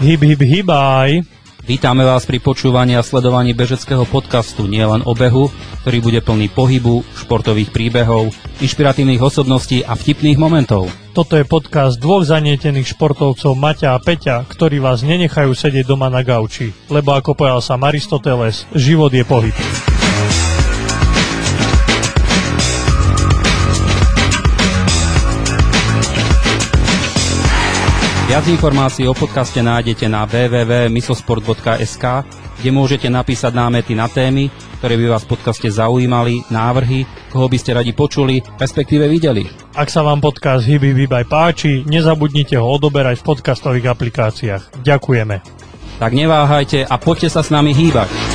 Hyb, hyb, hybaj. Vítame vás pri počúvaní a sledovaní bežeckého podcastu nielen o behu, ktorý bude plný pohybu, športových príbehov, inšpiratívnych osobností a vtipných momentov. Toto je podcast dvoch zanietených športovcov Maťa a Peťa, ktorí vás nenechajú sedieť doma na gauči, lebo ako povedal sa Aristoteles, život je pohyb. Viac informácií o podcaste nájdete na www.misosport.sk, kde môžete napísať námety na témy, ktoré by vás v podcaste zaujímali, návrhy, koho by ste radi počuli, respektíve videli. Ak sa vám podcast Hyby Vybaj páči, nezabudnite ho odoberať v podcastových aplikáciách. Ďakujeme. Tak neváhajte a poďte sa s nami hýbať.